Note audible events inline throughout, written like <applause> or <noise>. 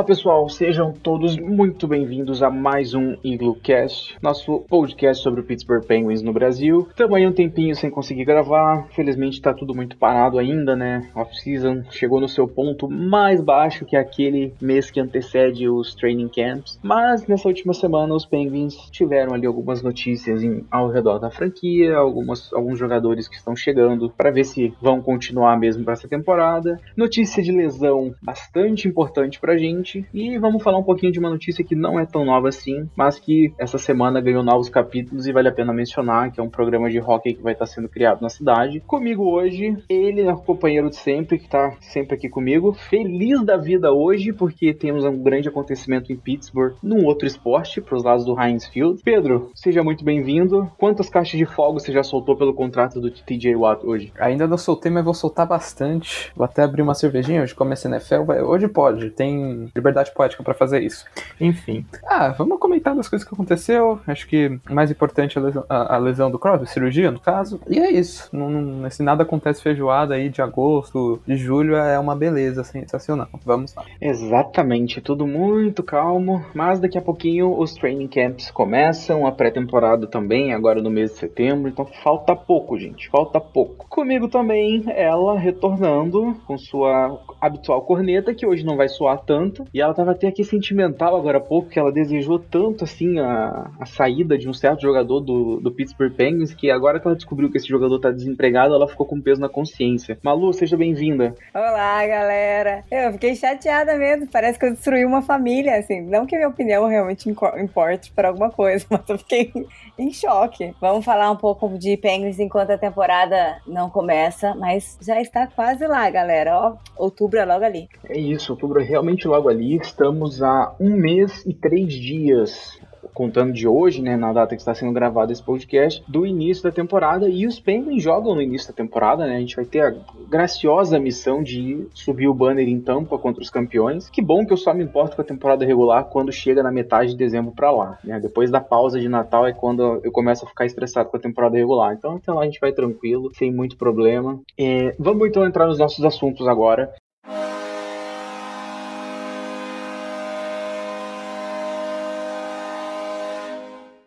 Fala pessoal, sejam todos muito bem-vindos a mais um Cast, nosso podcast sobre o Pittsburgh Penguins no Brasil. Aí um tempinho sem conseguir gravar, felizmente tá tudo muito parado ainda, né? Off-season chegou no seu ponto mais baixo que aquele mês que antecede os training camps, mas nessa última semana os Penguins tiveram ali algumas notícias em, ao redor da franquia, algumas, alguns jogadores que estão chegando para ver se vão continuar mesmo para essa temporada. Notícia de lesão bastante importante pra gente e vamos falar um pouquinho de uma notícia que não é tão nova assim, mas que essa semana ganhou novos capítulos e vale a pena mencionar, que é um programa de hockey que vai estar sendo criado na cidade. Comigo hoje, ele é o companheiro de sempre, que está sempre aqui comigo. Feliz da vida hoje, porque temos um grande acontecimento em Pittsburgh, num outro esporte, para os lados do Heinz Field. Pedro, seja muito bem-vindo. Quantas caixas de fogo você já soltou pelo contrato do TJ Watt hoje? Ainda não soltei, mas vou soltar bastante. Vou até abrir uma cervejinha hoje, começa NFL. Hoje pode, tem liberdade poética para fazer isso. Enfim. Ah, vamos comentar das coisas que aconteceu. Acho que o mais importante é a lesão, a, a lesão do Crosby, cirurgia no caso. E é isso. Não, não, se nada acontece feijoada aí de agosto, de julho, é uma beleza sensacional. Vamos lá. Exatamente, tudo muito calmo. Mas daqui a pouquinho os training camps começam, a pré-temporada também, agora no mês de setembro. Então falta pouco, gente. Falta pouco. Comigo também, ela retornando com sua habitual corneta, que hoje não vai soar tanto e ela tava até aqui sentimental agora há pouco, que ela desejou tanto assim a, a saída de um certo jogador do, do Pittsburgh Penguins, que agora que ela descobriu que esse jogador tá desempregado, ela ficou com peso na consciência. Malu, seja bem-vinda. Olá, galera. Eu fiquei chateada mesmo, parece que eu destruí uma família, assim. Não que minha opinião realmente importe para alguma coisa, <laughs> mas eu fiquei em choque. Vamos falar um pouco de Penguins enquanto a temporada não começa, mas já está quase lá, galera. Ó, outubro é logo ali. É isso, outubro é realmente logo ali. Estamos a um mês e três dias contando de hoje, né, na data que está sendo gravado esse podcast, do início da temporada. E os Penguins jogam no início da temporada, né? A gente vai ter a graciosa missão de subir o banner em tampa contra os campeões. Que bom que eu só me importo com a temporada regular quando chega na metade de dezembro para lá, né? Depois da pausa de Natal é quando eu começo a ficar estressado com a temporada regular. Então até lá a gente vai tranquilo, sem muito problema. É, vamos então entrar nos nossos assuntos agora.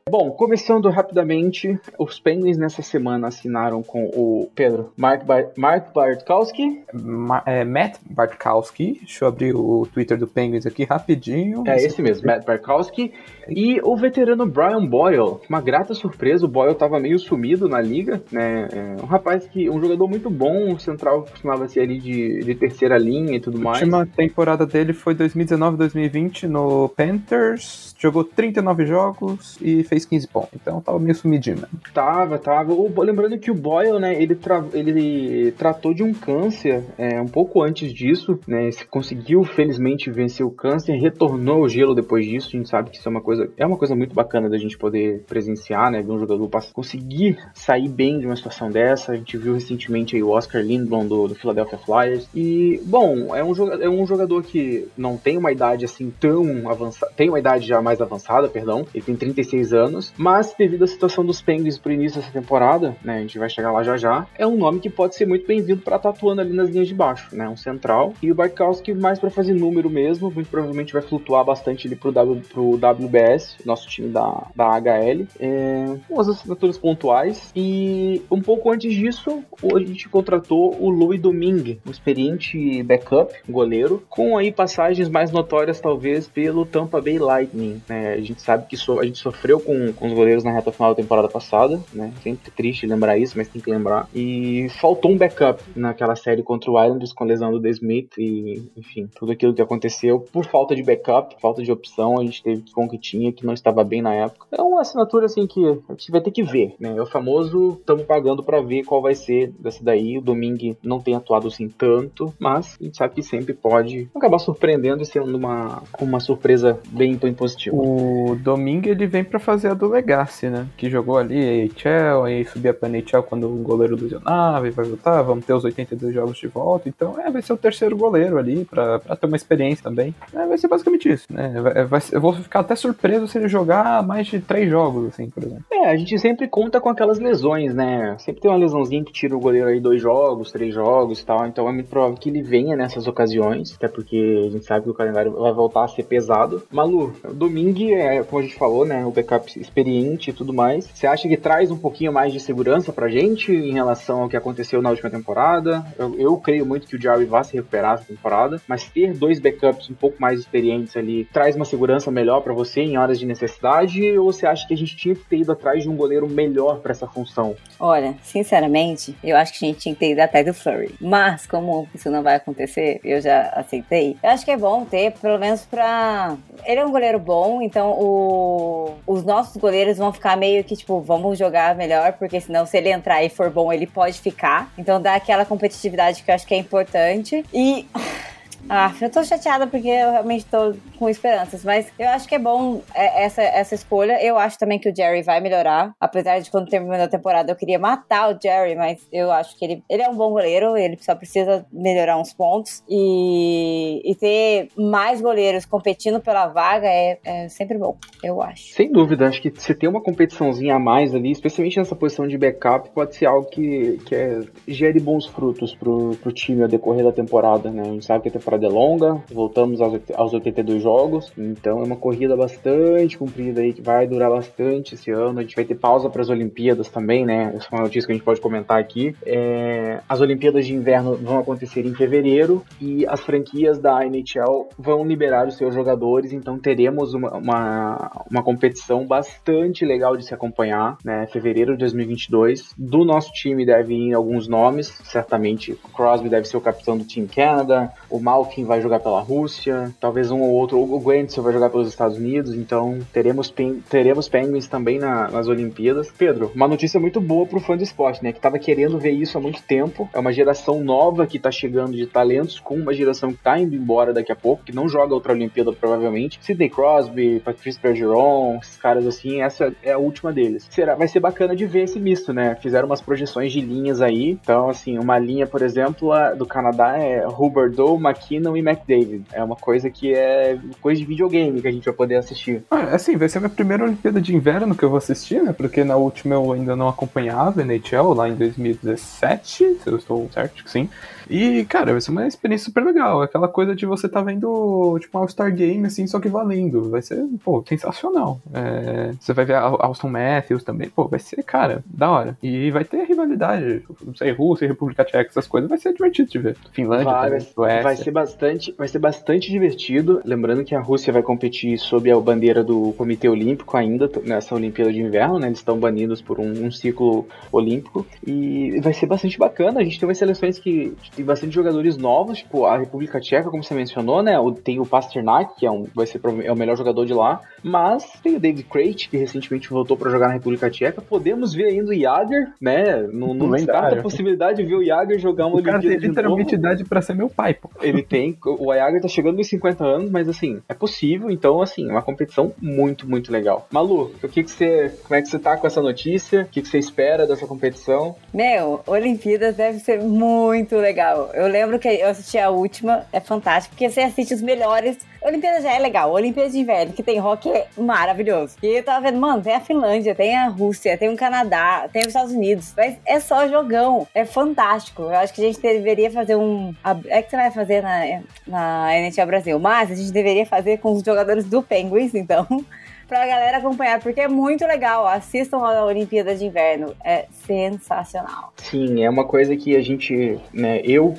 Bom, começando rapidamente, os Penguins nessa semana assinaram com o Pedro Mark, Bar Mark Bartkowski. Ma é, Matt Bartkowski. Deixa eu abrir o Twitter do Penguins aqui rapidinho. É esse mesmo, Matt Bartkowski. E o veterano Brian Boyle. Uma grata surpresa, o Boyle estava meio sumido na liga, né? É um rapaz que, um jogador muito bom, o central costumava ser ali de, de terceira linha e tudo mais. A última temporada dele foi 2019-2020 no Panthers. Jogou 39 jogos e fez 15 pontos. Então tava meio sumidinho, né? Tava, tava. O, lembrando que o Boyle, né, ele, tra ele tratou de um câncer é, um pouco antes disso, né? Conseguiu, felizmente, vencer o câncer, retornou ao gelo depois disso. A gente sabe que isso é uma coisa, é uma coisa muito bacana da gente poder presenciar, né? Ver um jogador conseguir sair bem de uma situação dessa. A gente viu recentemente aí o Oscar Lindblom do, do Philadelphia Flyers. E, bom, é um, é um jogador que não tem uma idade assim tão avançada, tem uma idade já mais avançada, perdão. Ele tem 36 anos anos, mas devido à situação dos Penguins pro início dessa temporada, né, a gente vai chegar lá já já, é um nome que pode ser muito bem-vindo para estar atuando ali nas linhas de baixo, né, um central, e o Bartkowski mais para fazer número mesmo, muito provavelmente vai flutuar bastante ali pro, w, pro WBS, nosso time da, da HL, é, com as assinaturas pontuais, e um pouco antes disso, a gente contratou o Louis Domingue, um experiente backup, goleiro, com aí passagens mais notórias talvez pelo Tampa Bay Lightning, né, a gente sabe que so, a gente sofreu com com, com os goleiros na reta final da temporada passada, né? Sempre triste lembrar isso, mas tem que lembrar. E faltou um backup naquela série contra o Islanders com a lesão do The Smith e, enfim, tudo aquilo que aconteceu por falta de backup, falta de opção, a gente teve que com o que tinha, que não estava bem na época. É uma assinatura assim que a gente vai ter que ver, né? É o famoso estamos pagando para ver qual vai ser dessa daí. O Domingue não tem atuado assim tanto, mas a gente sabe que sempre pode acabar surpreendendo e sendo uma, uma surpresa bem, bem positiva. O Domingue ele vem para fazer a do Legacy, né? Que jogou ali AHL, aí subia pra NHL quando o goleiro lesionava e vai voltar, vamos ter os 82 jogos de volta. Então, é, vai ser o terceiro goleiro ali pra, pra ter uma experiência também. É, vai ser basicamente isso, né? Vai, vai, eu vou ficar até surpreso se ele jogar mais de três jogos, assim, por exemplo. É, a gente sempre conta com aquelas lesões, né? Sempre tem uma lesãozinha que tira o goleiro aí dois jogos, três jogos e tal. Então é muito provável que ele venha nessas ocasiões, até porque a gente sabe que o calendário vai voltar a ser pesado. Malu, o Domingue é, como a gente falou, né? O backup experiente e tudo mais. Você acha que traz um pouquinho mais de segurança pra gente em relação ao que aconteceu na última temporada? Eu, eu creio muito que o Jerry vai se recuperar essa temporada, mas ter dois backups um pouco mais experientes ali traz uma segurança melhor para você em horas de necessidade? Ou você acha que a gente tinha que ter ido atrás de um goleiro melhor para essa função? Olha, sinceramente, eu acho que a gente tinha que ter ido atrás do Flurry. Mas, como isso não vai acontecer, eu já aceitei. Eu acho que é bom ter, pelo menos pra. Ele é um goleiro bom, então o... os nossos goleiros vão ficar meio que, tipo, vamos jogar melhor, porque senão, se ele entrar e for bom, ele pode ficar. Então dá aquela competitividade que eu acho que é importante. E. Ah, eu tô chateada porque eu realmente tô com esperanças, mas eu acho que é bom é, essa, essa escolha. Eu acho também que o Jerry vai melhorar, apesar de quando terminou a temporada eu queria matar o Jerry, mas eu acho que ele, ele é um bom goleiro, ele só precisa melhorar uns pontos e, e ter mais goleiros competindo pela vaga é, é sempre bom, eu acho. Sem dúvida, acho que você ter uma competiçãozinha a mais ali, especialmente nessa posição de backup, pode ser algo que, que é, gere bons frutos pro, pro time a decorrer da temporada, né? A gente sabe que a temporada é longa, voltamos aos, aos 82 jogos, então é uma corrida bastante comprida aí, que vai durar bastante esse ano. A gente vai ter pausa para as Olimpíadas também, né? Essa é uma notícia que a gente pode comentar aqui. É, as Olimpíadas de Inverno vão acontecer em fevereiro e as franquias da NHL vão liberar os seus jogadores, então teremos uma, uma, uma competição bastante legal de se acompanhar, né? Fevereiro de 2022. Do nosso time deve ir alguns nomes, certamente Crosby deve ser o capitão do Team Canada, o Malkin vai jogar pela Rússia, talvez um ou outro, o Gwentzel vai jogar pelos Estados Unidos, então teremos, teremos Penguins também na, nas Olimpíadas. Pedro, uma notícia muito boa pro fã do esporte, né? Que tava querendo ver isso há muito tempo. É uma geração nova que tá chegando de talentos com uma geração que tá indo embora daqui a pouco, que não joga outra Olimpíada provavelmente. Sidney Crosby, Patrice Bergeron, esses caras assim, essa é a última deles. Será, vai ser bacana de ver esse misto, né? Fizeram umas projeções de linhas aí. Então, assim, uma linha, por exemplo, do Canadá é Huberdeau, McKinnon e McDavid. É uma coisa que é coisa de videogame que a gente vai poder assistir. Ah, assim, vai ser a minha primeira Olimpíada de Inverno que eu vou assistir, né? Porque na última eu ainda não acompanhava NHL, lá em 2017, se eu estou certo que sim. E, cara, vai ser uma experiência super legal. Aquela coisa de você tá vendo, tipo, um All-Star Game, assim, só que valendo. Vai ser, pô, sensacional. É, você vai ver a Austin Matthews também. Pô, vai ser, cara, da hora. E vai ter rivalidade. Não sei, Rússia, República Tcheca, essas coisas. Vai ser divertido de ver. Finlândia vai, também, vai ser bastante Vai ser bastante divertido. Lembrando que a Rússia vai competir sob a bandeira do Comitê Olímpico ainda nessa Olimpíada de Inverno, né? Eles estão banidos por um, um ciclo olímpico. E vai ser bastante bacana. A gente tem umas seleções que tem bastante jogadores novos, tipo a República Tcheca, como você mencionou, né? Tem o Pasternak, que é, um, vai ser é o melhor jogador de lá, mas tem o David Crate, que recentemente voltou para jogar na República Tcheca. Podemos ver ainda o Jagger, né? Não, não descarta a possibilidade de ver o Jagger jogar uma o Olimpíada cara tem literalmente idade para ser meu pai, pô. Ele tem, o Jagger tá chegando nos 50 anos, mas assim, é possível, então assim, uma competição muito, muito legal. Malu, o que que você, como é que você tá com essa notícia? O que que você espera dessa competição? Meu, Olimpíadas deve ser muito legal. Eu lembro que eu assisti a última, é fantástico, porque você assiste os melhores. Olimpíada já é legal, Olimpíada de Inverno, que tem rock, é maravilhoso. E eu tava vendo, mano, tem a Finlândia, tem a Rússia, tem o Canadá, tem os Estados Unidos. Mas é só jogão, é fantástico. Eu acho que a gente deveria fazer um. É que você vai fazer na, na NHL Brasil, mas a gente deveria fazer com os jogadores do Penguins, então <laughs> pra galera acompanhar, porque é muito legal. Assistam a Olimpíada de Inverno, é sensacional. Sim, é uma coisa que a gente, né, eu,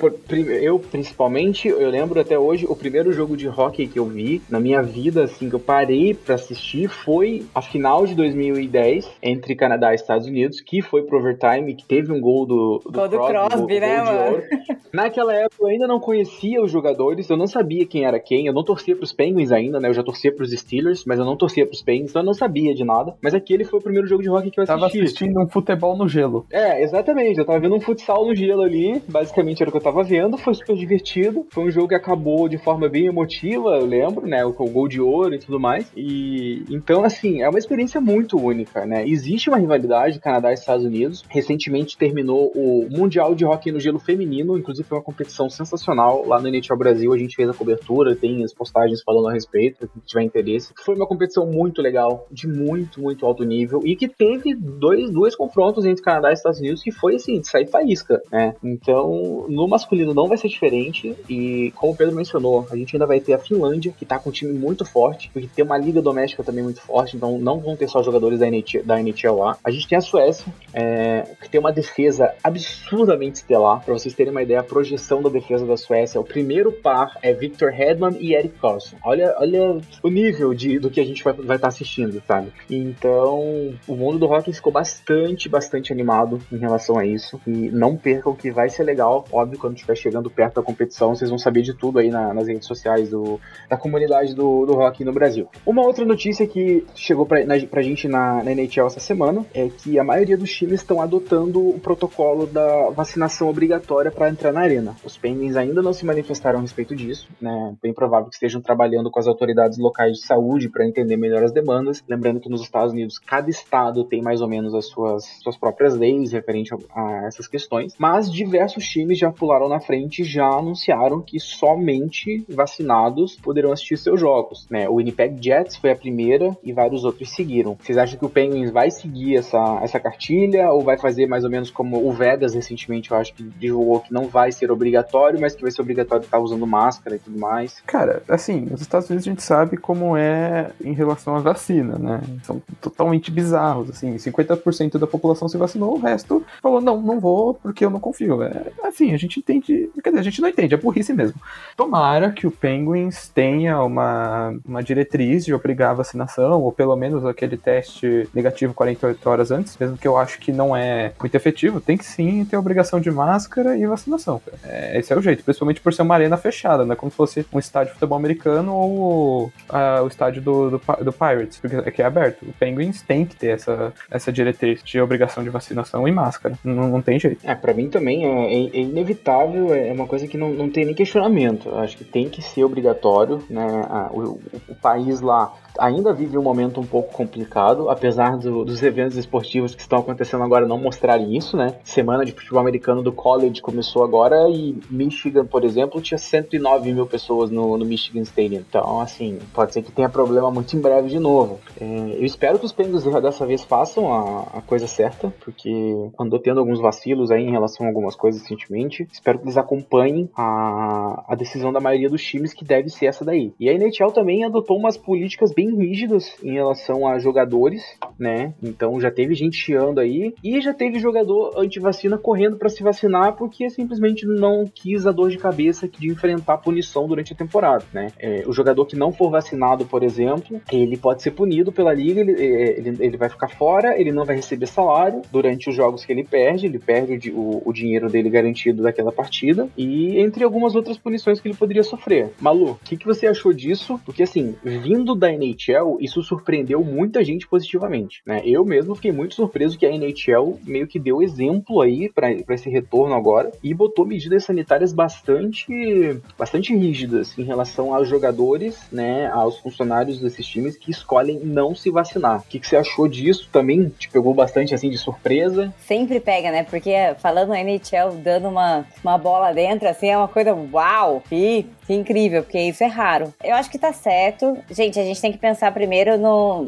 eu principalmente, eu lembro até hoje, o primeiro jogo de hockey que eu vi na minha vida, assim, que eu parei para assistir foi a final de 2010 entre Canadá e Estados Unidos, que foi pro overtime, que teve um gol do, do, gol do Crosby, Crosby né, mano? <laughs> Naquela época eu ainda não conhecia os jogadores, eu não sabia quem era quem, eu não torcia pros Penguins ainda, né? Eu já torcia pros Steelers, mas eu não torcia pros Penguins, então eu não sabia de nada. Mas aquele foi o primeiro jogo de hockey que eu assisti. Tava assistindo um futebol no gelo. É, exatamente. Eu tava vendo um futsal no gelo ali, basicamente era o que eu tava vendo, foi super divertido. Foi um jogo que acabou de forma bem emotiva, eu lembro, né? Com o gol de ouro e tudo mais. E então, assim, é uma experiência muito única, né? Existe uma rivalidade Canadá e Estados Unidos. Recentemente terminou o Mundial de Hockey no Gelo Feminino, inclusive foi uma competição sensacional lá no NHL Brasil. A gente fez a cobertura, tem as postagens falando a respeito, quem tiver interesse. Foi uma competição muito legal, de muito, muito alto nível e que teve dois, dois confrontos entre Canadá e Estados Unidos que foi assim, de sair faísca, né? Então, no masculino não vai ser diferente e, como o Pedro mencionou, a gente ainda vai ter a Finlândia, que tá com um time muito forte, porque tem uma liga doméstica também muito forte, então não vão ter só jogadores da NHL, da NHL lá. A gente tem a Suécia, é, que tem uma defesa absurdamente estelar. Para vocês terem uma ideia, a projeção da defesa da Suécia, o primeiro par é Victor Hedman e Eric Carlson. Olha, olha o nível de, do que a gente vai estar tá assistindo, sabe? Então, o mundo do hockey ficou bastante, bastante animado em relação a isso. E não percam que vai ser legal. Óbvio, quando estiver chegando perto da competição, vocês vão saber de tudo aí na, nas redes sociais do, da comunidade do, do rock no Brasil. Uma outra notícia que chegou pra, na, pra gente na, na NHL essa semana é que a maioria dos times estão adotando o protocolo da vacinação obrigatória para entrar na arena. Os Penguins ainda não se manifestaram a respeito disso, né? Bem provável que estejam trabalhando com as autoridades locais de saúde para entender melhor as demandas. Lembrando que nos Estados Unidos cada estado tem mais ou menos as suas, suas próprias leis referente a, a essas questões, mas diversos times já pularam na frente e já anunciaram que somente vacinados poderão assistir seus jogos. Né? O Winnipeg Jets foi a primeira e vários outros seguiram. Vocês acham que o Penguins vai seguir essa, essa cartilha ou vai fazer mais ou menos como o Vegas recentemente, eu acho que divulgou que não vai ser obrigatório, mas que vai ser obrigatório estar usando máscara e tudo mais? Cara, assim, nos Estados Unidos a gente sabe como é em relação à vacina, né? São totalmente bizarros, assim, 50% da população se vacinou, o resto falou, não, não vou porque eu não confio. É, assim, a gente entende, quer dizer, a gente não entende, é burrice mesmo. Tomara que o Penguins tenha uma, uma diretriz de obrigar a vacinação, ou pelo menos aquele teste negativo 48 horas antes, mesmo que eu acho que não é muito efetivo, tem que sim ter obrigação de máscara e vacinação. É, esse é o jeito, principalmente por ser uma arena fechada, né? Como se fosse um estádio de futebol americano ou uh, o estádio do, do, do, Pirates, porque aqui é aberto. O Penguins tem que ter essa, essa diretriz de obrigação de vacinação e máscara. Não, não tem jeito. É, para mim também é, é, é, inevitável, é uma coisa que não, não tem nem questionamento. Eu acho que tem que ser obrigatório, né? o, o país lá ainda vive um momento um pouco complicado, apesar do, dos eventos esportivos que estão acontecendo agora não mostrarem isso, né? Semana de futebol americano do college começou agora e Michigan, por exemplo, tinha 109 mil pessoas no, no Michigan Stadium. Então, assim, pode ser que tenha problema muito em breve novo. É, eu espero que os Penguins dessa vez façam a, a, coisa certa, porque andou tendo alguns vacilos aí em relação a algumas coisas recentemente. Espero que eles acompanhem a, a decisão da maioria dos times, que deve ser essa daí. E a NHL também adotou umas políticas bem rígidos em relação a jogadores, né? Então já teve gente chiando aí e já teve jogador anti-vacina correndo para se vacinar porque simplesmente não quis a dor de cabeça de enfrentar punição durante a temporada, né? É, o jogador que não for vacinado, por exemplo, ele pode ser punido pela liga, ele, é, ele, ele vai ficar fora, ele não vai receber salário durante os jogos que ele perde, ele perde o, o dinheiro dele garantido daquela partida e entre algumas outras punições que ele poderia sofrer. Malu, o que, que você achou disso? Porque assim, vindo da NHL, isso surpreendeu muita gente positivamente, né? Eu mesmo fiquei muito surpreso que a NHL meio que deu exemplo aí para esse retorno agora e botou medidas sanitárias bastante bastante rígidas em relação aos jogadores, né, aos funcionários desses times que escolhem não se vacinar. O que, que você achou disso? Também te pegou bastante assim de surpresa? Sempre pega, né? Porque falando na NHL dando uma, uma bola dentro assim é uma coisa uau! E Que incrível, porque isso é raro. Eu acho que tá certo. Gente, a gente tem que pensar primeiro no,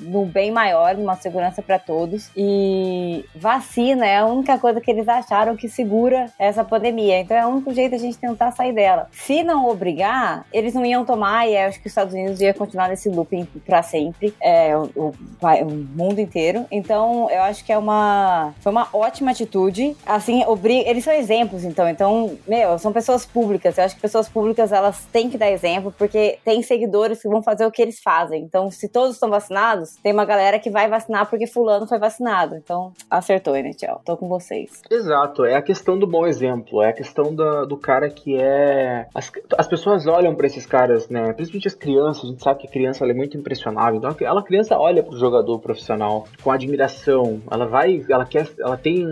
no bem maior, numa segurança para todos. E vacina é a única coisa que eles acharam que segura essa pandemia. Então é o único jeito a gente tentar sair dela. Se não obrigar, eles não iam tomar, e acho que os Estados Unidos ia continuar nesse looping para sempre. É, o, o, mundo inteiro. Então eu acho que é uma. Foi uma ótima atitude. Assim, obriga. Eles são exemplos, então. Então, meu, são pessoas públicas. Eu acho que pessoas públicas elas têm que dar exemplo, porque tem seguidores que vão fazer o que eles fazem. Então, se todos estão vacinados, tem uma galera que vai vacinar porque fulano foi vacinado. Então, acertou, né, tchau. Tô com vocês. Exato, é a questão do bom exemplo, é a questão da, do cara que é. As, as pessoas olham para esses caras, né? Principalmente as crianças, a gente sabe que a criança é muito impressionável. Então, ela, criança olha pro jogador profissional com admiração. Ela vai, ela quer, ela tem,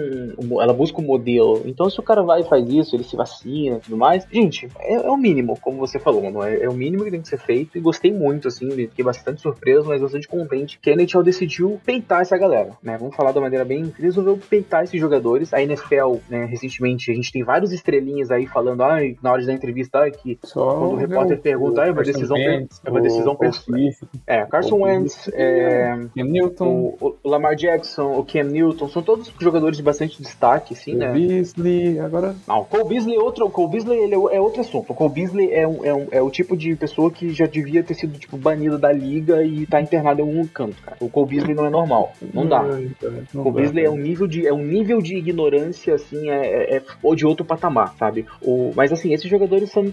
ela busca um modelo. Então, se o cara vai e faz isso, ele se vacina e tudo mais, gente, é, é, o mínimo, como você falou, não é? É o mínimo que tem que ser feito. E gostei muito, assim, fiquei bastante surpreso, mas bastante contente que a NHL decidiu peitar essa galera, né? Vamos falar da maneira bem. Resolveu peitar esses jogadores. A NFL, né, recentemente, a gente tem vários estrelinhas aí falando, ai, na hora dar entrevista, ai, que Só quando o repórter pergunta, ai, é uma decisão, é uma decisão pessoal. É, Carson Wentz, é, Cam Newton, o, o, Lamar Jackson, o Cam Newton, são todos jogadores de bastante destaque, sim, né? Beasley, agora. Não, o Cole Beasley é outro, o Cole Beasley ele é, é outro assunto. O Cole Beasley é, um, é, um, é o tipo de pessoa que já devia ter sido, tipo, banido da liga e tá internado em algum canto, cara. O Cole Beasley não é normal. Não dá. Não, o Cole Beasley é um nível de, é um nível de ignorância, assim, é, é, é ou de outro patamar, sabe? O, mas assim, esses jogadores estão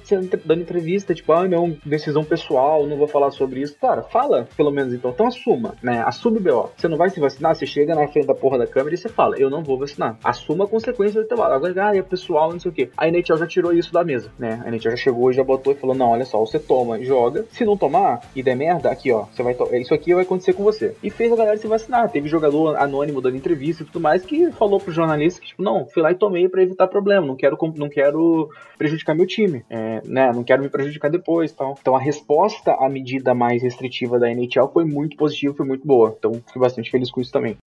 dando entrevista, tipo, ah, não, decisão pessoal, não vou falar sobre isso. Cara, fala, pelo menos então. Então assuma, né? Assume o BO. Você não vai se vacinar, você chega na frente da porra da câmera e você fala, eu não vou vacinar. Assuma a consequência do teu lado. Agora, ah, é pessoal, não sei o quê. A NHL já tirou isso da mesa, né? A NHL já chegou e já botou e falou, não, olha só, você toma, joga. Se não tomar e der merda, aqui, ó, você vai isso aqui vai acontecer com você. E fez a galera se vacinar. Teve jogador anônimo dando entrevista e tudo mais que falou pro jornalista que, tipo, não, fui lá e tomei para evitar problema. Não quero, não quero prejudicar meu time. É, né? Não quero me prejudicar depois tal. Então a resposta à medida mais restritiva da NHL foi muito positiva, foi muito boa. Então fico bastante feliz com isso também.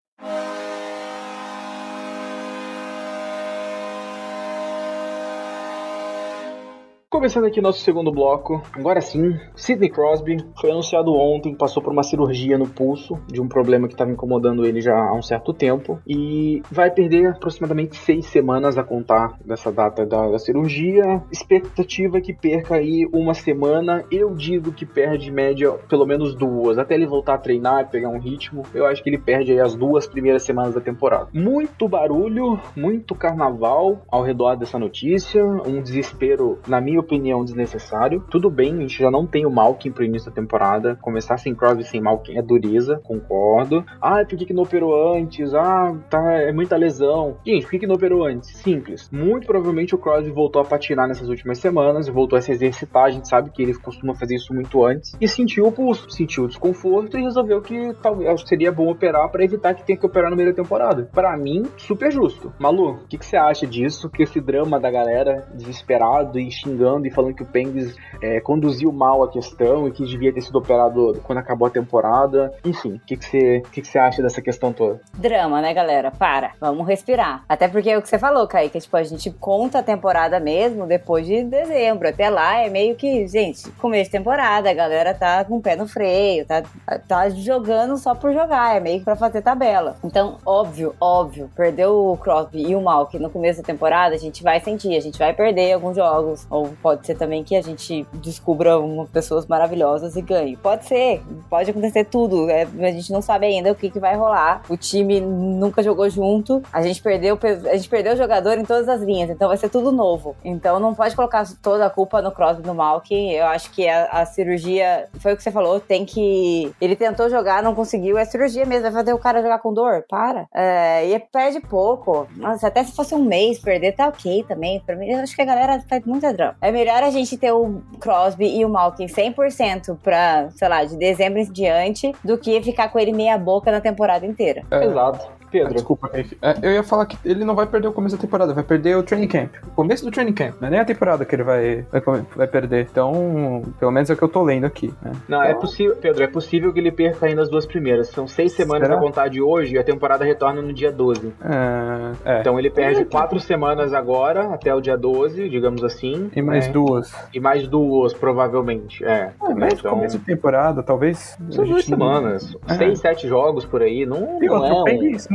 Começando aqui nosso segundo bloco, agora sim, Sidney Crosby foi anunciado ontem, passou por uma cirurgia no pulso de um problema que estava incomodando ele já há um certo tempo e vai perder aproximadamente seis semanas a contar dessa data da, da cirurgia. Expectativa é que perca aí uma semana, eu digo que perde média pelo menos duas, até ele voltar a treinar e pegar um ritmo. Eu acho que ele perde aí as duas primeiras semanas da temporada. Muito barulho, muito carnaval ao redor dessa notícia, um desespero, na minha opinião, desnecessário. Tudo bem, a gente já não tem o Malkin pro início da temporada. Começar sem Crosby sem Malkin é dureza, concordo. Ah, por que, que não operou antes? Ah, tá, é muita lesão. Gente, por que, que não operou antes? Simples. Muito provavelmente o Crosby voltou a patinar nessas últimas semanas, voltou a se exercitar. A gente sabe que ele costuma fazer isso muito antes. E sentiu o pulso, sentiu o desconforto e resolveu que talvez seria bom operar para evitar que tenha que operar no meio da temporada. Para mim, super justo. Malu, o que, que você acha disso? Que esse drama da galera desesperado e xingando e falando que o Penguins é, conduziu mal a questão e que devia ter sido operado quando acabou a temporada. Enfim, o que, que, você, que, que você acha dessa questão toda? Drama, né, galera? Para, vamos respirar. Até porque é o que você falou, Kaique, tipo, a gente conta a temporada mesmo depois de dezembro. Até lá é meio que, gente, começo de temporada, a galera tá com o pé no freio, tá, tá jogando só por jogar, é meio que pra fazer tabela. Então, óbvio, óbvio, perdeu o Crosby e o Malk no começo da temporada, a gente vai sentir, a gente vai perder alguns jogos, ou Pode ser também que a gente descubra umas pessoas maravilhosas e ganhe. Pode ser, pode acontecer tudo. É, a gente não sabe ainda o que, que vai rolar. O time nunca jogou junto. A gente perdeu, a gente perdeu o jogador em todas as linhas, então vai ser tudo novo. Então não pode colocar toda a culpa no Crosby no Malkin. Eu acho que a, a, cirurgia foi o que você falou. Tem que. Ele tentou jogar, não conseguiu. É cirurgia mesmo. Vai fazer o cara jogar com dor? Para. É, e perde pouco. Nossa, até se fosse um mês perder, tá ok também. Pra mim, eu acho que a galera faz muita drama. É melhor a gente ter o Crosby e o Malkin 100% pra, sei lá, de dezembro em diante, do que ficar com ele meia boca na temporada inteira. É. Exato. Pedro. Desculpa, Kaique. É, eu ia falar que ele não vai perder o começo da temporada, vai perder o training camp. O começo do training camp, não é nem a temporada que ele vai, vai, vai perder. Então, pelo menos é o que eu tô lendo aqui. Né? Não, é então, possível, Pedro, é possível que ele perca ainda as duas primeiras. São seis semanas Será? a contar de hoje e a temporada retorna no dia 12. É, é. Então ele perde quatro semanas agora, até o dia 12, digamos assim. E mais né? duas. E mais duas, provavelmente. É. Ah, mas então, começo de temporada, talvez. são duas não- semanas. É. Seis, sete jogos por aí. Não, não é o um...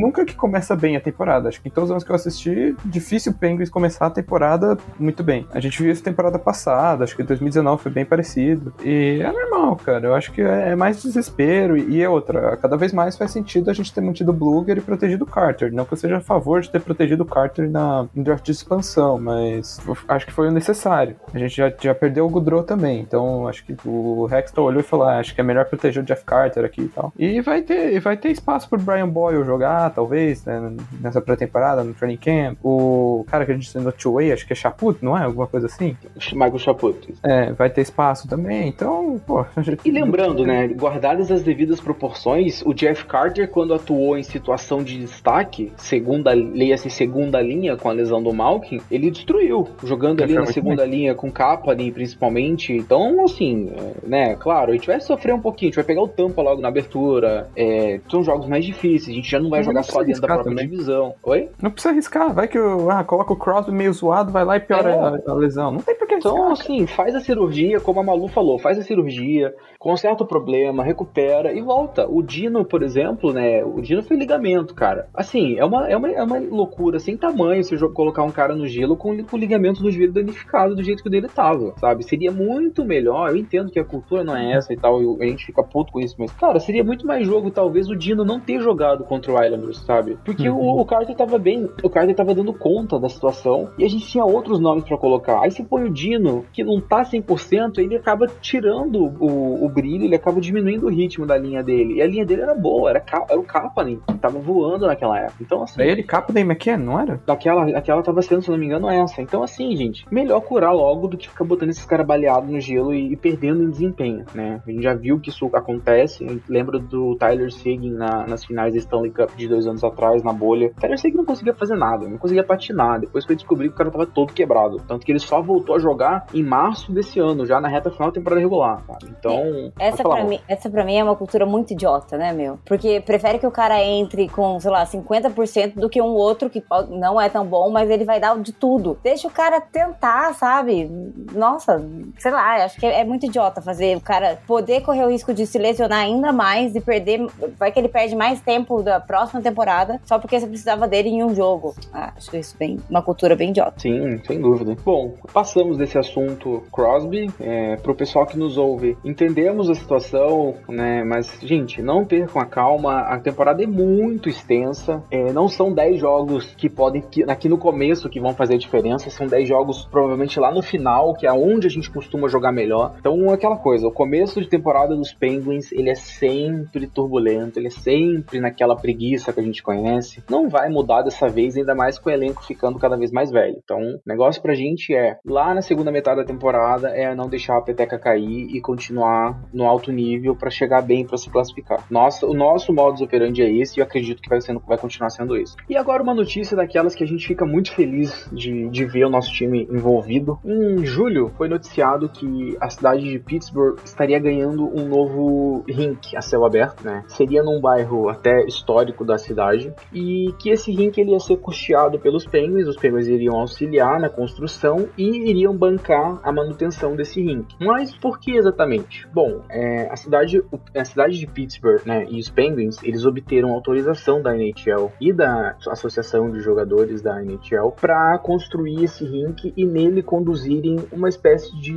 Nunca que começa bem a temporada. Acho que em todos os anos que eu assisti, difícil o Penguins começar a temporada muito bem. A gente viu isso temporada passada, acho que 2019 foi bem parecido. E é normal, cara. Eu acho que é é mais desespero. E é outra, cada vez mais faz sentido a gente ter mantido o Bluger e protegido o Carter. Não que eu seja a favor de ter protegido o Carter na, no draft de expansão, mas acho que foi o necessário. A gente já, já perdeu o Goodrow também, então acho que o Hextall olhou e falou: ah, acho que é melhor proteger o Jeff Carter aqui e tal. E vai ter, vai ter espaço pro Brian Boyle jogar, talvez, né, nessa pré-temporada, no training camp. O cara que a gente no two-way, acho que é Chaput, não é? Alguma coisa assim? Michael Chaput. É, vai ter espaço também, então, pô. gente- E lembrando, né, guardadas as devidas proporções, o Jeff Carter, quando atuou em situação de destaque, segunda, leia-se segunda linha com a lesão do Malkin, ele destruiu, jogando ali na segunda linha com Kaplan, principalmente. Então, assim, é, né, claro, a gente vai sofrer um pouquinho, a gente vai pegar o tampa logo na abertura, é, são jogos mais difíceis, a gente já não vai Mas jogar não só dentro da própria também. divisão. Oi? Não precisa arriscar, vai que o, ah, coloca o Crosby meio zoado, vai lá e piora É. a, a lesão. Não tem por que arriscar. Então, assim, faz a cirurgia, como a Malu falou, faz a cirurgia, conserta o problema, recupera e volta. O Dino, por exemplo, né? O Dino foi ligamento, cara. Assim, é uma, é uma, é uma loucura sem tamanho se colocar um cara no gelo com, com o ligamento do joelho danificado do jeito que o dele tava, sabe? Seria muito melhor. Eu entendo que a cultura não é essa e tal, e a gente fica puto com isso, mas, cara, seria muito mais jogo, talvez, o Dino não ter jogado contra o Islanders, sabe? Porque Uhum. o, o Carter tava bem, o Carter tava dando conta da situação e a gente tinha outros nomes pra colocar. Aí se põe o Dino, que não tá 100%, ele acaba tirando o, o brilho, ele acaba diminuindo o ritmo da linha dele. E a linha dele era boa, era, era o Kapanen, que tava voando naquela época. Então, assim, Pra ele, da McKen, não era? Aquela, aquela tava sendo, se não me engano, essa. Então, assim, gente, melhor curar logo do que ficar botando esses caras baleados no gelo e, e perdendo em desempenho, né? A gente já viu que isso acontece. Lembra do Tyler Seguin na- nas finais da Stanley Cup de dois anos atrás, na bolha. O Tyler Seguin não conseguia fazer nada, não conseguia patinar. Depois foi descobrir que o cara tava todo quebrado. Tanto que ele só voltou a jogar em março desse ano, já na reta final da temporada regular, sabe? Então. Essa pode falar, pra, mim, essa pra mim é uma cultura muito idiota, né, meu? Porque prefere que o cara entre com, sei lá, 50% do que um outro que não é tão bom, mas ele vai dar de tudo. Deixa o cara tentar, sabe? Nossa, sei lá, acho que é, é muito idiota fazer o cara poder correr o risco de se lesionar ainda mais e perder. Vai que ele perde mais tempo da próxima temporada só porque você precisava dele em um jogo. Ah, acho isso bem. Uma cultura bem idiota. Sim, sem dúvida. Bom, passamos desse assunto Crosby. É, pro pessoal que nos ouve, entendemos a situação, né? Mas, gente, não percam a calma. A temporada é muito extensa. É, não são 10 jogos que podem, que, aqui no começo, que vão fazer a diferença. São 10 jogos, provavelmente lá no final, que é onde a gente costuma jogar melhor. Então, aquela coisa, o começo de temporada dos Penguins, ele é sempre turbulento, ele é sempre naquela preguiça que a gente conhece. Não vai mudar dessa vez, ainda mais com o elenco ficando cada vez mais velho. Então, o negócio pra gente é, lá na segunda metade da temporada, é não deixar a peteca cair e continuar no alto nível pra chegar bem pra se classificar. Nossa, o nosso modus operandi é esse e eu acredito que vai, sendo, vai continuar sendo isso. E agora uma notícia daquelas que a gente fica muito feliz de, de ver o nosso time envolvido. Em julho foi noticiado que a cidade de Pittsburgh estaria ganhando um novo rink a céu aberto, né? Seria num bairro até histórico da cidade e que esse rink ele ia ser custeado pelos Penguins, os Penguins iriam auxiliar na construção e iriam bancar a manutenção desse rink. Mas por que exatamente? Bom, é, a cidade a cidade de Pittsburgh, né, e os Penguins, eles obteram autorização da NHL e da Associação de Jogadores da NHL para construir esse rink e nele conduzirem uma espécie de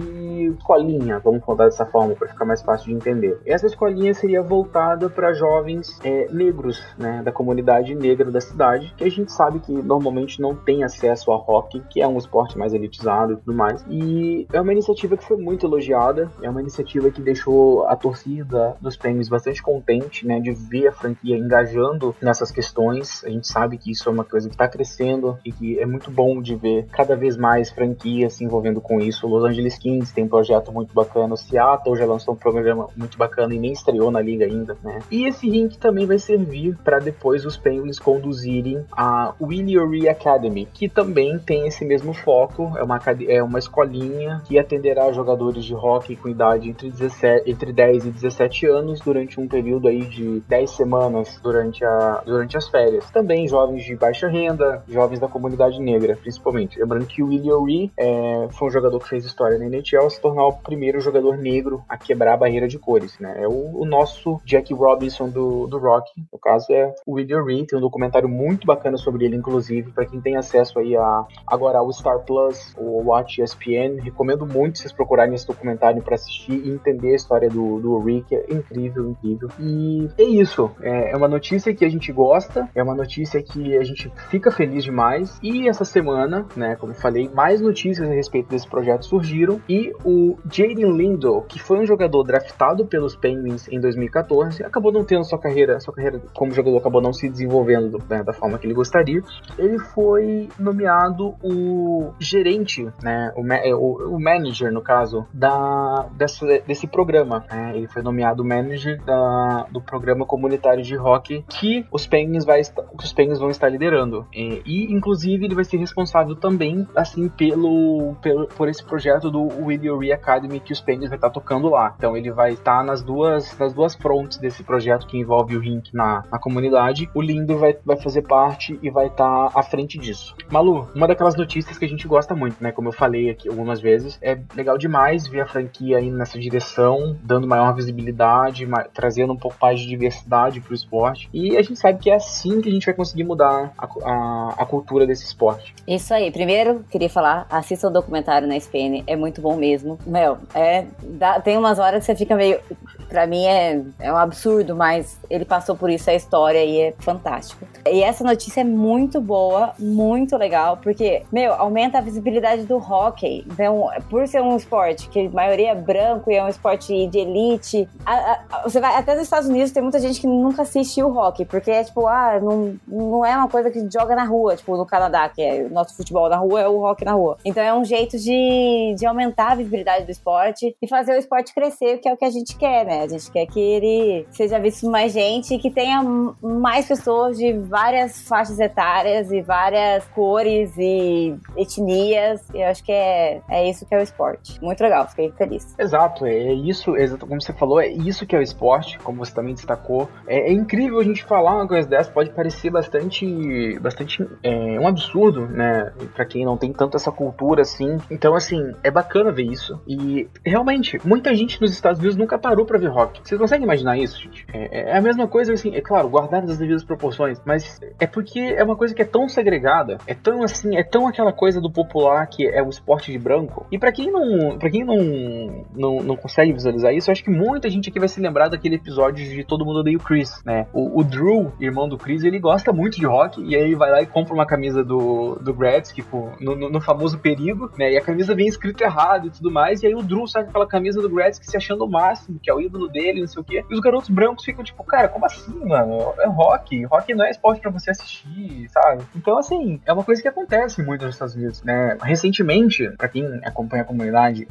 escolinha, vamos contar dessa forma para ficar mais fácil de entender. Essa escolinha seria voltada para jovens é, negros, né, da comunidade negra da cidade, que a gente sabe que normalmente não tem acesso a hockey, que é um esporte mais elitizado e tudo mais. E é uma iniciativa que foi muito elogiada, é uma iniciativa que deixou a torcida dos Penguins bastante contente, né, de ver a franquia engajando nessas questões. A gente sabe que isso é uma coisa que está crescendo e que é muito bom de ver cada vez mais franquias se envolvendo com isso. Los Angeles Kings tem um projeto muito bacana, o Seattle já lançou um programa muito bacana e nem estreou na liga ainda, né? E esse rink também vai servir para depois os Penguins conduzirem a Willie O'Ree Academy, que também tem esse mesmo foco, é uma, é uma escolinha que atenderá jogadores de hockey com idade entre, 17, entre 10 e 17 anos durante um período aí de 10 semanas durante, a, durante as férias. Também jovens de baixa renda, jovens da comunidade negra, principalmente. Lembrando que o Willie O'Ree é, foi um jogador que fez história na NHL, se tornar o primeiro jogador negro a quebrar a barreira de cores, né? É o, o nosso Jack Robinson do, do Rock, no caso é o Willie O'Ree, tem um documentário muito bacana sobre ele, inclusive, para quem tem acesso aí a agora ao Star Plus, o Watch ESPN, recomendo muito vocês procurarem esse documentário para assistir e entender a história do, do que é incrível, incrível. E é isso, é, é uma notícia que a gente gosta, é uma notícia que a gente fica feliz demais, e essa semana, né, como eu falei, mais notícias a respeito desse projeto surgiram, e o Jaden Lindo, que foi um jogador draftado pelos Penguins em 2014, acabou não tendo sua carreira, sua carreira como jogador acabou não se desenvolvendo né, da forma que ele gostaria. Ele foi nomeado o gerente, né, o, o, o manager no caso da dessa, desse programa. Né? Ele foi nomeado manager da, do programa comunitário de hockey que os Penguins vai os Penguins vão estar liderando. E, e, inclusive ele vai ser responsável também assim pelo, pelo por esse projeto do Willie Academy que os Penguins vai estar tocando lá. Então ele vai estar nas duas nas duas frontes desse projeto que envolve o rink na, na comunidade. O Lindo vai, vai fazer parte e vai estar à frente disso. Malu, uma daquelas notícias que a gente gosta muito, né? Como eu falei aqui algumas vezes, é legal demais ver a franquia indo nessa direção, dando maior visibilidade, trazendo um pouco mais de diversidade para o esporte. E a gente sabe que é assim que a gente vai conseguir mudar a, a, a cultura desse esporte. Isso aí. Primeiro, queria falar, assista o documentário na SPN, é muito bom mesmo. Meu, é, dá, tem umas horas que você fica meio. Pra mim é, é um absurdo, mas ele passou por isso, a história, e é fantástico. E essa notícia é muito boa, muito legal, porque, meu, aumenta a visibilidade do hockey. Então, por ser um esporte que a maioria é branco e é um esporte de elite, a, a, você vai até nos Estados Unidos tem muita gente que nunca assistiu o hockey, porque é tipo, ah, não, não é uma coisa que joga na rua, tipo no Canadá, que é o nosso futebol na rua, é o hockey na rua. Então é um jeito de, de aumentar a visibilidade do esporte e fazer o esporte crescer, que é o que a gente quer, né? A gente quer que ele seja visto mais gente e que tenha mais pessoas de várias faixas etárias e várias cores e etnias. Eu acho que é, é isso que é o esporte. Muito legal, fiquei feliz. Exato, é isso, exato como você falou, é isso que é o esporte, como você também destacou. É, é incrível a gente falar uma coisa dessa, pode parecer bastante, bastante é, um absurdo, né, para quem não tem tanto essa cultura assim. Então, assim, é bacana ver isso. E realmente, muita gente nos Estados Unidos nunca parou para ver rock. Vocês conseguem imaginar isso, gente? É, é, a mesma coisa, assim, é claro, guardadas as devidas proporções, mas é porque é uma coisa que é tão segregada, é tão assim, é tão aquela coisa do popular que é o esporte de branco. E para quem não, para quem não, não, não consegue visualizar isso, eu acho que muita gente aqui vai se lembrar daquele episódio de Todo Mundo Odeia o Chris, né? O, o, Drew, irmão do Chris, ele gosta muito de rock e aí vai lá e compra uma camisa do, do Gretzky tipo, no, no, no, famoso perigo, né? E a camisa vem escrito errado e tudo mais, e aí o Drew sai com aquela camisa do Gretzky se achando o máximo, que é o ídolo dele, não sei o quê. E os garotos brancos ficam tipo, cara, como assim, mano? É rock. Rock não é esporte para você assistir, sabe? Então, assim, é uma coisa que acontece muito nos Estados Unidos, né? Recentemente, para quem acompanha a comunidade,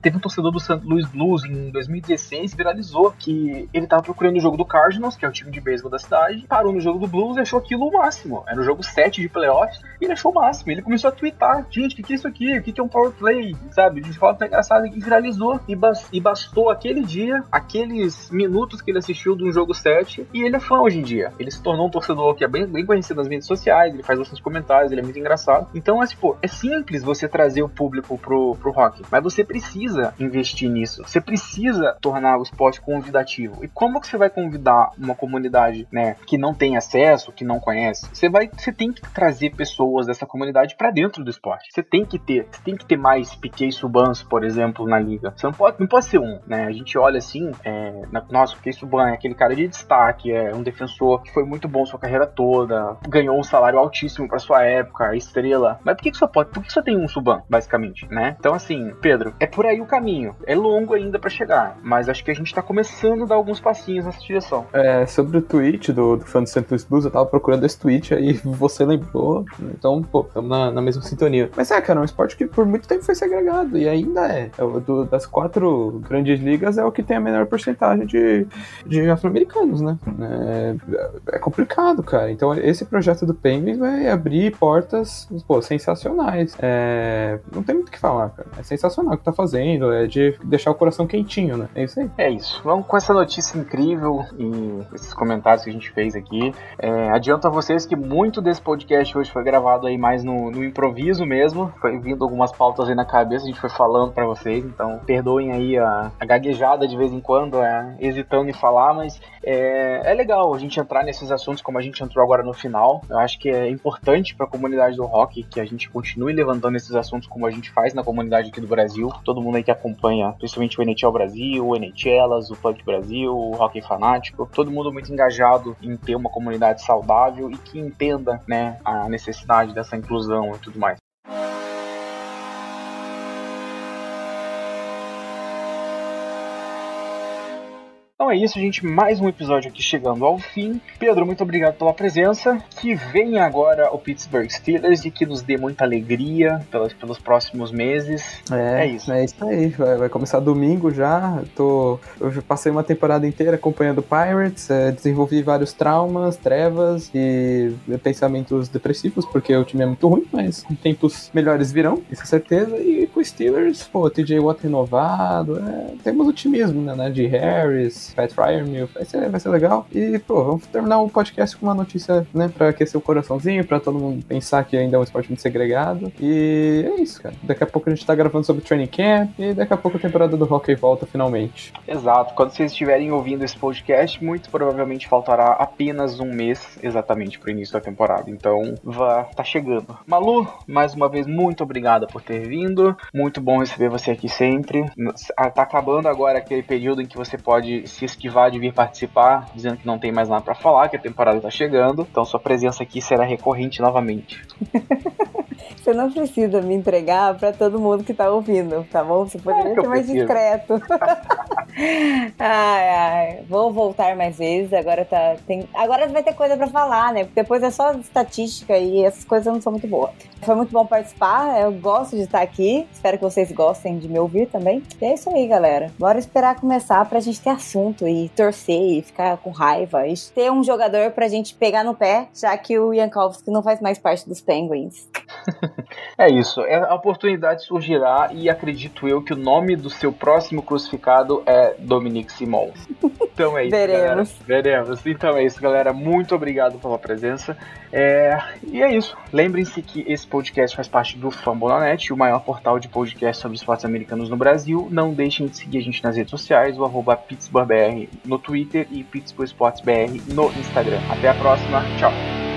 teve um torcedor do St. Louis Blues em 2016 viralizou que ele tava procurando o jogo do Cardinals, que é o time de beisebol da cidade, parou no jogo do Blues e achou aquilo o máximo. Era o jogo 7 de playoffs e ele achou o máximo. Ele começou a twittar, gente, o que, que é isso aqui? O que, que é um power play? Sabe? De forma engraçada e viralizou. E, bas e bastou aquele dia, aqueles minutos que ele assistiu de um jogo 7 e ele é fã hoje em dia. Ele se tornou um torcedor que é bem, bem conhecido nas mídias sociais, ele faz bastante comentários, ele é muito engraçado. Então, é, tipo, é simples você trazer o público pro, pro rock, mas você precisa investir nisso. Você precisa tornar o esporte convidativo. E como que você vai convidar uma comunidade, né, que não tem acesso, que não conhece? Você vai, você tem que trazer pessoas dessa comunidade para dentro do esporte. Você tem que ter, você tem que ter mais Piquet Subans, por exemplo, na liga. Você não pode, não pode ser um, né? A gente olha assim, é, na, nossa, Piquet Subban é aquele cara de destaque, é um defensor que foi muito bom sua carreira toda, ganhou um salário altíssimo para sua época, estrela. Mas por que, que só pode? Por que só tem um Suban, basicamente, né? Então assim, Pedro, é por aí o caminho. É longo ainda para chegar, mas acho que a gente tá começando a dar alguns passinhos nessa direção. É, sobre o tweet do, do fã do. Louis Blues, eu tava procurando esse tweet aí <laughs> você lembrou, então, pô, estamos na, na, mesma sintonia. Mas é, cara, é um esporte que por muito tempo foi segregado e ainda é. é do, das quatro grandes ligas é o que tem a menor porcentagem de, de afro-americanos, né? É, é, complicado, cara. Então esse projeto do Penguins vai abrir portas, pô, sensacionais. É, não tem muito o que falar, cara. É sensacional o que tá fazendo, é de deixar o coração quentinho, né? É isso aí. É isso. Vamos com essa notícia incrível e esses comentários que a gente fez aqui. É, adianto a vocês que muito desse podcast hoje foi gravado aí mais no, no improviso mesmo. Foi vindo algumas pautas aí na cabeça, a gente foi falando para vocês, então perdoem aí a, a, gaguejada de vez em quando, é, hesitando em falar, mas é, é legal a gente entrar nesses assuntos como a gente entrou agora no final. Eu acho que é importante para a comunidade do rock que a gente continue levantando esses assuntos como a gente faz na comunidade aqui do Brasil. Todo mundo aí que acompanha, principalmente o NHL Brasil, o NHLas, o Punk Brasil, o Rock Fanático, todo mundo muito engajado em ter uma comunidade saudável e que entenda né, a necessidade dessa inclusão e tudo mais. Então é isso, gente. Mais um episódio aqui chegando ao fim. Pedro, muito obrigado pela presença. Que venha agora o Pittsburgh Steelers e que nos dê muita alegria pelos, pelos próximos meses. É, é isso. É isso aí. Vai, vai começar domingo já. Eu, tô, eu passei uma temporada inteira acompanhando Pirates, é, desenvolvi vários traumas, trevas e pensamentos depressivos, porque o time é muito ruim, mas tempos melhores virão, isso é certeza. E com Steelers, pô, TJ Watt renovado, é, temos otimismo, né, né? De Harris. Pat Fryermuth, vai ser, vai ser legal. E, pô, vamos terminar o podcast com uma notícia, né, pra aquecer o coraçãozinho, pra todo mundo pensar que ainda é um esporte muito segregado. E é isso, cara. Daqui a pouco a gente tá gravando sobre Training Camp e daqui a pouco a temporada do hockey volta finalmente. Exato. Quando vocês estiverem ouvindo esse podcast, muito provavelmente faltará apenas um mês exatamente pro início da temporada. Então, vá, tá chegando. Malu, mais uma vez, muito obrigada por ter vindo. Muito bom receber você aqui sempre. Tá acabando agora aquele período em que você pode se esquivar de vir participar, dizendo que não tem mais nada para falar, que a temporada tá chegando. Então sua presença aqui será recorrente novamente. <laughs> Você não precisa me entregar para todo mundo que tá ouvindo, tá bom? Você poderia é ser mais discreto. ai, <laughs> ai. Vou voltar mais vezes. Agora tá. Tem... Agora vai ter coisa para falar, né? Porque depois é só estatística e essas coisas não são muito boas. Foi muito bom participar. Eu gosto de estar aqui. Espero que vocês gostem de me ouvir também. E é isso aí, galera. Bora esperar começar pra gente ter assunto e torcer e ficar com raiva. E ter um jogador pra gente pegar no pé, já que o Yankowski não faz mais parte dos Penguins. <laughs> é isso. É, a oportunidade surgirá e acredito eu que o nome do seu próximo crucificado é Dominique Simon. Então <laughs> é isso. Veremos. Galera. Veremos. Então é isso, galera. Muito obrigado pela presença. É... E é isso. Lembrem-se que esse podcast faz parte do Fambonanet, o maior portal de podcast sobre esportes americanos no Brasil. Não deixem de seguir a gente nas redes sociais, o arroba PittsburghBR no Twitter e Pittsburgh Sports BR no Instagram. Até a próxima. Tchau.